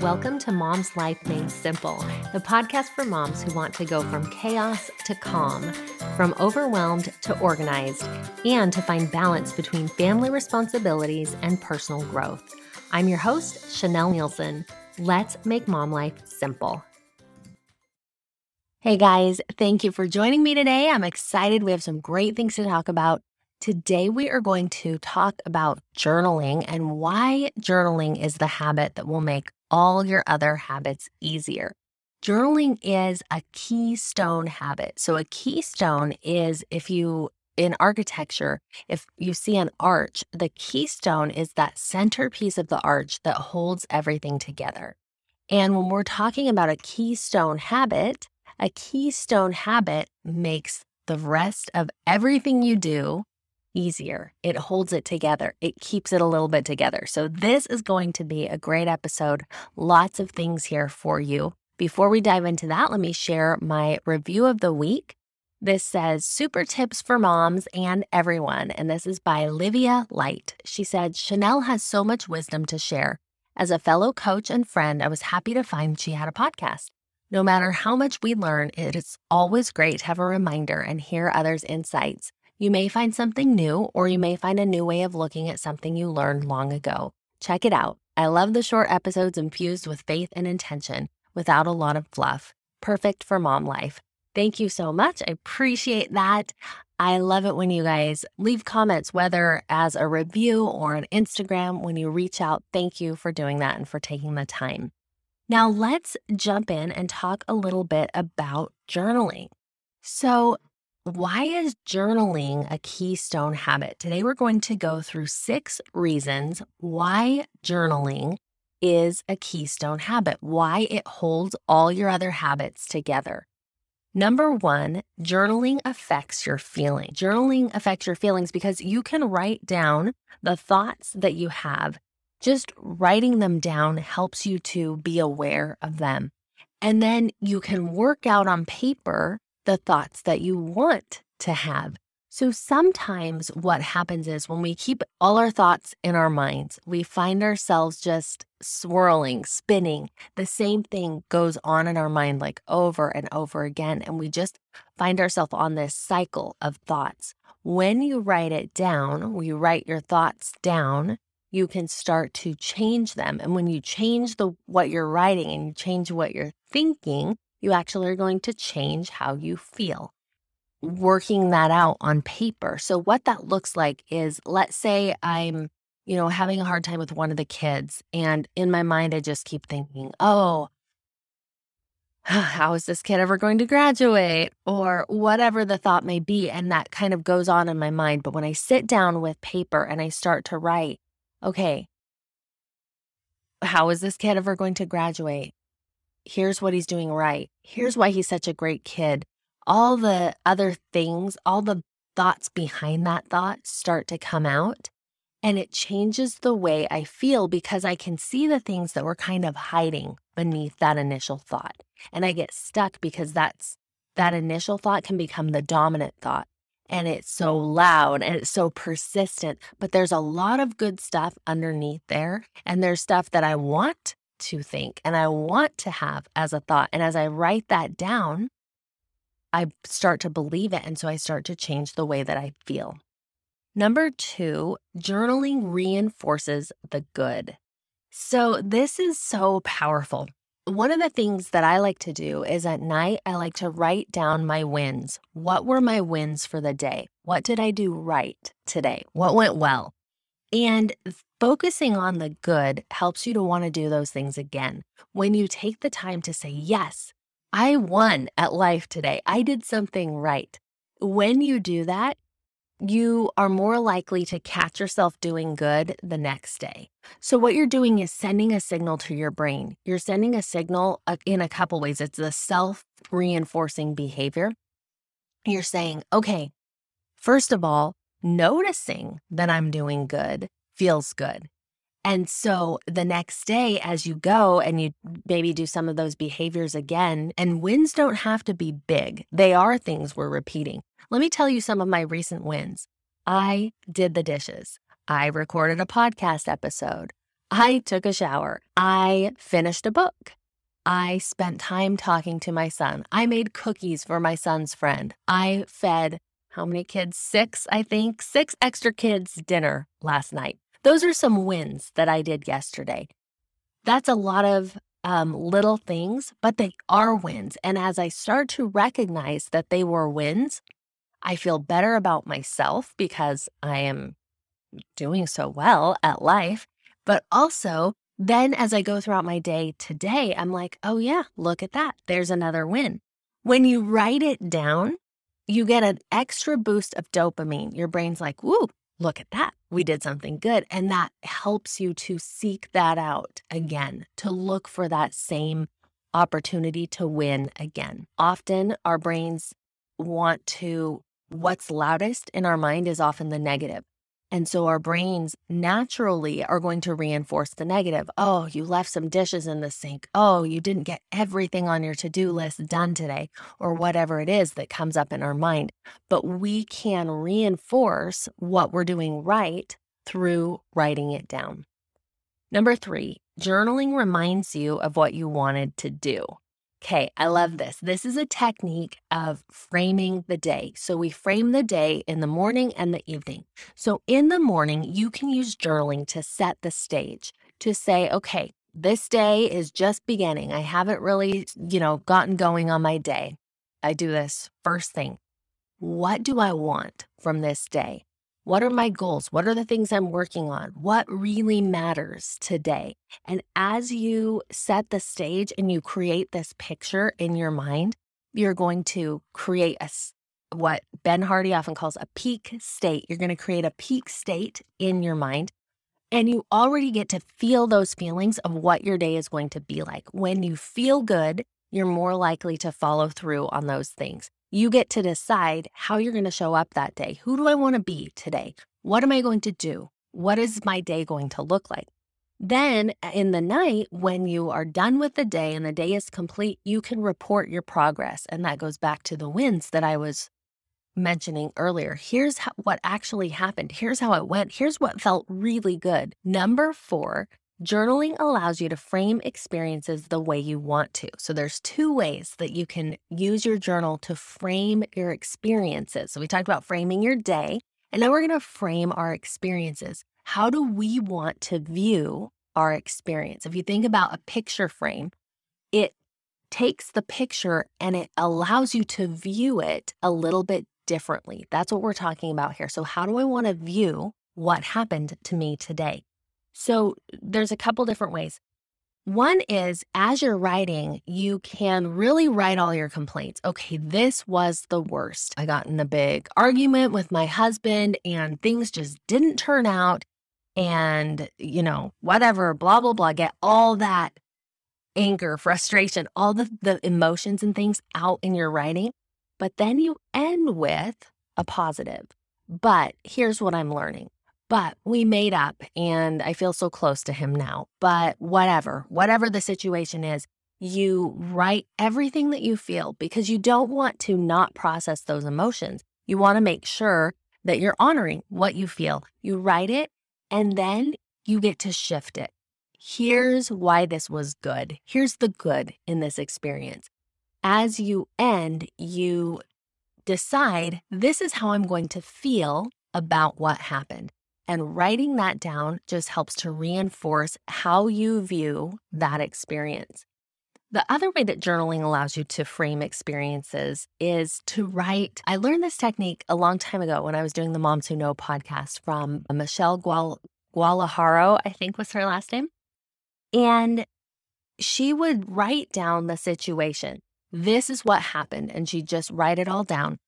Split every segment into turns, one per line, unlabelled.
Welcome to Mom's Life Made Simple, the podcast for moms who want to go from chaos to calm, from overwhelmed to organized, and to find balance between family responsibilities and personal growth. I'm your host, Chanelle Neilson. Let's make mom life simple. Hey guys, thank you for joining me today. I'm excited. We have some great things to talk about. Today, we are going to talk about journaling and why journaling is the habit that will make all your other habits easier. Journaling is a keystone habit. So, a keystone is if you in architecture, if you see an arch, the keystone is that centerpiece of the arch that holds everything together. And when we're talking about a keystone habit, a keystone habit makes the rest of everything you do easier. It holds it together, it keeps it a little bit together. So, this is going to be a great episode. Lots of things here for you. Before we dive into that, let me share my review of the week. This says super tips for moms and everyone. And this is by Livia Light. She said, Chanelle has so much wisdom to share. As a fellow coach and friend, I was happy to find she had a podcast. No matter how much we learn, it is always great to have a reminder and hear others' insights. You may find something new, or you may find a new way of looking at something you learned long ago. Check it out. I love the short episodes infused with faith and intention without a lot of fluff. Perfect for mom life. Thank you so much. I appreciate that. I love it when you guys leave comments, whether as a review or an Instagram, when you reach out. Thank you for doing that and for taking the time. Now, let's jump in and talk a little bit about journaling. So, why is journaling a keystone habit? Today, we're going to go through six reasons why journaling is a keystone habit, why it holds all your other habits together. Number one, journaling affects your feeling. Journaling affects your feelings because you can write down the thoughts that you have. Just writing them down helps you to be aware of them. And then you can work out on paper the thoughts that you want to have. So sometimes what happens is when we keep all our thoughts in our minds, we find ourselves just swirling, spinning. The same thing goes on in our mind like over and over again. And we just find ourselves on this cycle of thoughts. When you write it down, when you write your thoughts down, you can start to change them. And when you change the what you're writing and you change what you're thinking, you actually are going to change how you feel. Working that out on paper. So, what that looks like is let's say I'm, you know, having a hard time with one of the kids. And in my mind, I just keep thinking, oh, how is this kid ever going to graduate? Or whatever the thought may be. And that kind of goes on in my mind. But when I sit down with paper and I start to write, okay, how is this kid ever going to graduate? Here's what he's doing right. Here's mm-hmm. why he's such a great kid. All the other things, all the thoughts behind that thought start to come out. And it changes the way I feel because I can see the things that were kind of hiding beneath that initial thought. And I get stuck because that's that initial thought can become the dominant thought. And it's so loud and it's so persistent. But there's a lot of good stuff underneath there. And there's stuff that I want to think and I want to have as a thought. And as I write that down, I start to believe it. And so I start to change the way that I feel. Number two, journaling reinforces the good. So this is so powerful. One of the things that I like to do is at night, I like to write down my wins. What were my wins for the day? What did I do right today? What went well? And focusing on the good helps you to want to do those things again. When you take the time to say, Yes, I won at life today, I did something right. When you do that, you are more likely to catch yourself doing good the next day. So, what you're doing is sending a signal to your brain. You're sending a signal uh, in a couple ways. It's the self reinforcing behavior. You're saying, okay, first of all, noticing that I'm doing good feels good. And so the next day, as you go and you maybe do some of those behaviors again, and wins don't have to be big, they are things we're repeating. Let me tell you some of my recent wins. I did the dishes. I recorded a podcast episode. I took a shower. I finished a book. I spent time talking to my son. I made cookies for my son's friend. I fed how many kids? Six, I think, six extra kids dinner last night. Those are some wins that I did yesterday. That's a lot of um, little things, but they are wins. And as I start to recognize that they were wins, I feel better about myself because I am doing so well at life. But also, then as I go throughout my day today, I'm like, oh, yeah, look at that. There's another win. When you write it down, you get an extra boost of dopamine. Your brain's like, woo, look at that. We did something good. And that helps you to seek that out again, to look for that same opportunity to win again. Often our brains want to, what's loudest in our mind is often the negative. And so our brains naturally are going to reinforce the negative. Oh, you left some dishes in the sink. Oh, you didn't get everything on your to do list done today, or whatever it is that comes up in our mind. But we can reinforce what we're doing right through writing it down. Number three, journaling reminds you of what you wanted to do. Okay, I love this. This is a technique of framing the day. So we frame the day in the morning and the evening. So in the morning, you can use journaling to set the stage to say, okay, this day is just beginning. I haven't really, you know, gotten going on my day. I do this first thing. What do I want from this day? What are my goals? What are the things I'm working on? What really matters today? And as you set the stage and you create this picture in your mind, you're going to create a what Ben Hardy often calls a peak state. You're going to create a peak state in your mind. And you already get to feel those feelings of what your day is going to be like. When you feel good, you're more likely to follow through on those things. You get to decide how you're going to show up that day. Who do I want to be today? What am I going to do? What is my day going to look like? Then uh, in the night, when you are done with the day and the day is complete, you can report your progress. And that goes back to the wins that I was mentioning earlier. Here's how, what actually happened. Here's how it went. Here's what felt really good. Number four, Journaling allows you to frame experiences the way you want to. So there's two ways that you can use your journal to frame your experiences. So we talked about framing your day, and now we're going to frame our experiences. How do we want to view our experience? If you think about a picture frame, it takes the picture and it allows you to view it a little bit differently. That's what we're talking about here. So, how do I want to view what happened to me today? So there's a couple different ways. One is as you're writing, you can really write all your complaints. Okay, this was the worst. I got in a big argument with my husband and things just didn't turn out. And, you know, whatever, blah, blah, blah. Get all that anger, frustration, all the, the emotions and things out in your writing. But then you end with a positive. But here's what I'm learning but we made up and I feel so close to him now. But whatever, whatever the situation is, you write everything that you feel because you don't want to not process those emotions. You want to make sure that you're honoring what you feel. You write it and then you get to shift it. Here's why this was good. Here's the good in this experience. As you end, you decide this is how I'm going to feel about what happened. And writing that down just helps to reinforce how you view that experience. The other way that journaling allows you to frame experiences is to write. I learned this technique a long time ago when I was doing the Moms Who Know podcast from Michelle Gual- Guadalajara, I think was her last name. And she would write down the situation. This is what happened. And she'd just write it all down.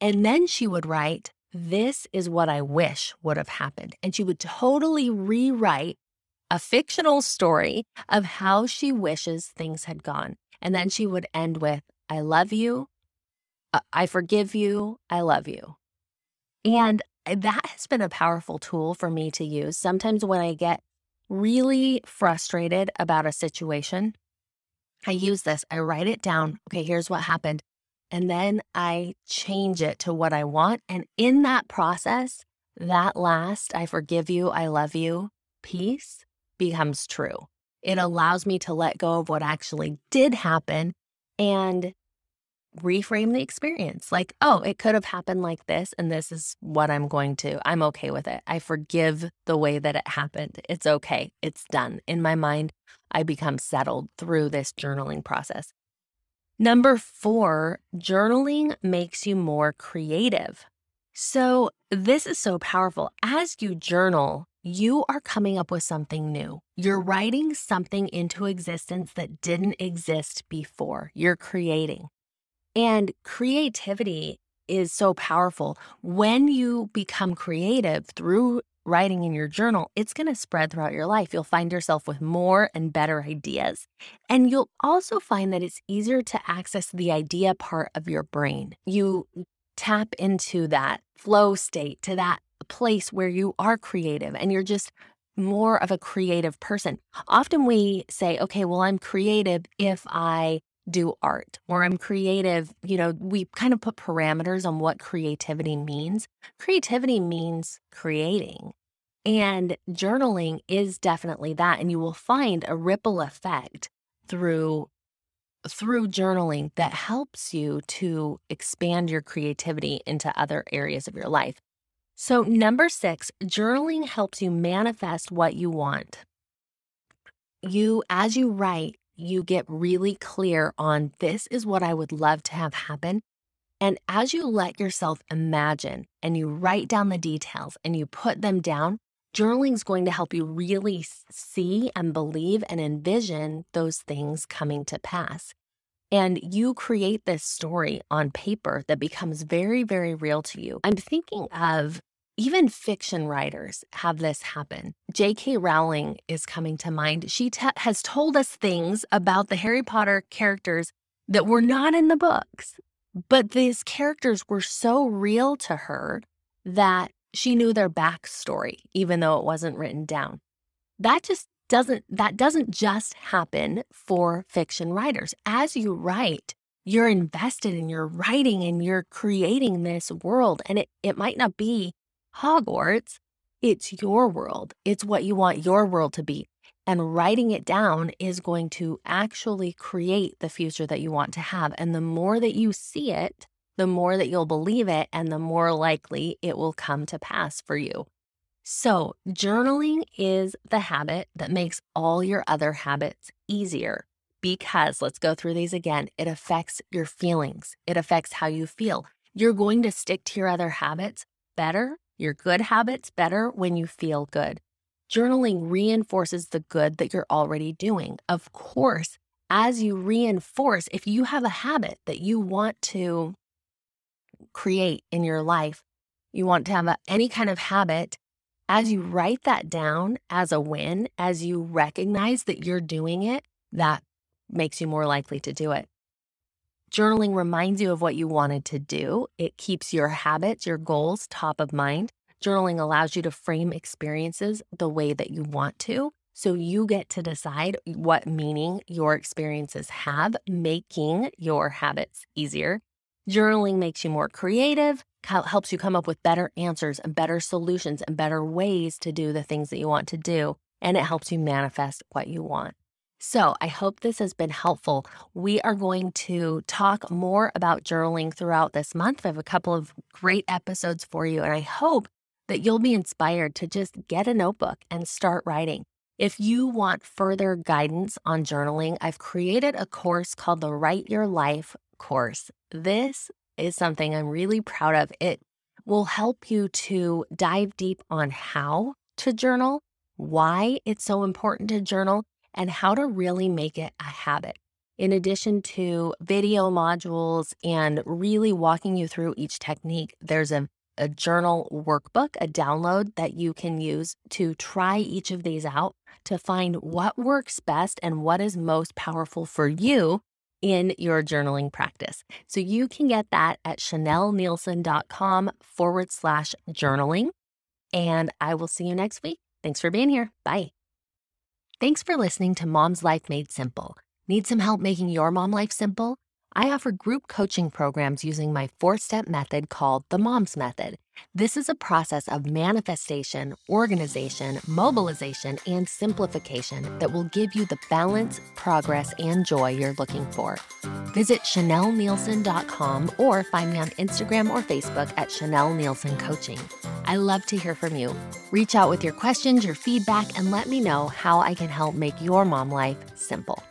And then she would write, this is what I wish would have happened. And she would totally rewrite a fictional story of how she wishes things had gone. And then she would end with, I love you. Uh, I forgive you. I love you. And that has been a powerful tool for me to use. Sometimes when I get really frustrated about a situation, I use this. I write it down. Okay, here's what happened. And then I change it to what I want. And in that process, that last, I forgive you, I love you piece becomes true. It allows me to let go of what actually did happen and reframe the experience. Like, oh, it could have happened like this, and this is what I'm going to. I'm okay with it. I forgive the way that it happened. It's okay. It's done. In my mind, I become settled through this journaling process. Number four, journaling makes you more creative. So, this is so powerful. As you journal, you are coming up with something new. You're writing something into existence that didn't exist before. You're creating. And creativity is so powerful. When you become creative through writing in your journal, it's going to spread throughout your life. You'll find yourself with more and better ideas. And you'll also find that it's easier to access the idea part of your brain. You tap into that flow state, to that place where you are creative and you're just more of a creative person. Often we say, okay, well, I'm creative if I do art or I'm creative. You know, we kind of put parameters on what creativity means. Creativity means creating. And journaling is definitely that. And you will find a ripple effect through through journaling that helps you to expand your creativity into other areas of your life. So, number six, journaling helps you manifest what you want. You, as you write, you get really clear on this is what I would love to have happen. And as you let yourself imagine and you write down the details and you put them down, journaling is going to help you really see and believe and envision those things coming to pass. And you create this story on paper that becomes very, very real to you. I'm thinking of even fiction writers have this happen. J.K. Rowling is coming to mind. She has told us things about the Harry Potter characters that were not in the books, but these characters were so real to her that she knew their backstory, even though it wasn't written down. That just doesn't that doesn't just happen for fiction writers. As you write, you're invested in your writing and you're creating this world. And it, it might not be Hogwarts, it's your world. It's what you want your world to be. And writing it down is going to actually create the future that you want to have. And the more that you see it, the more that you'll believe it, and the more likely it will come to pass for you. So, journaling is the habit that makes all your other habits easier because let's go through these again. It affects your feelings, it affects how you feel. You're going to stick to your other habits better your good habits better when you feel good. Journaling reinforces the good that you're already doing. Of course, as you reinforce, if you have a habit that you want to create in your life, you want to have a, any kind of habit, as you write that down as a win, as you recognize that you're doing it, that makes you more likely to do it. Journaling reminds you of what you wanted to do. It keeps your habits, your goals top of mind. Journaling allows you to frame experiences the way that you want to. So you get to decide what meaning your experiences have, making your habits easier. Journaling makes you more creative, helps you come up with better answers and better solutions and better ways to do the things that you want to do. And it helps you manifest what you want. So, I hope this has been helpful. We are going to talk more about journaling throughout this month. I have a couple of great episodes for you, and I hope that you'll be inspired to just get a notebook and start writing. If you want further guidance on journaling, I've created a course called the Write Your Life course. This is something I'm really proud of. It will help you to dive deep on how to journal, why it's so important to journal, and how to really make it a habit. In addition to video modules and really walking you through each technique, there's a, a journal workbook, a download that you can use to try each of these out to find what works best and what is most powerful for you in your journaling practice. So you can get that at chanelleneilson.com forward slash journaling. And I will see you next week. Thanks for being here. Bye. Thanks for listening to Mom's Life Made Simple. Need some help making your mom life simple? I offer group coaching programs using my four step method called the MOMS Method. This is a process of manifestation, organization, mobilization, and simplification that will give you the balance, progress, and joy you're looking for. Visit ChanelleNeilson.com or find me on Instagram or Facebook at Chanelle Neilson Coaching. I love to hear from you. Reach out with your questions, your feedback, and let me know how I can help make your mom life simple.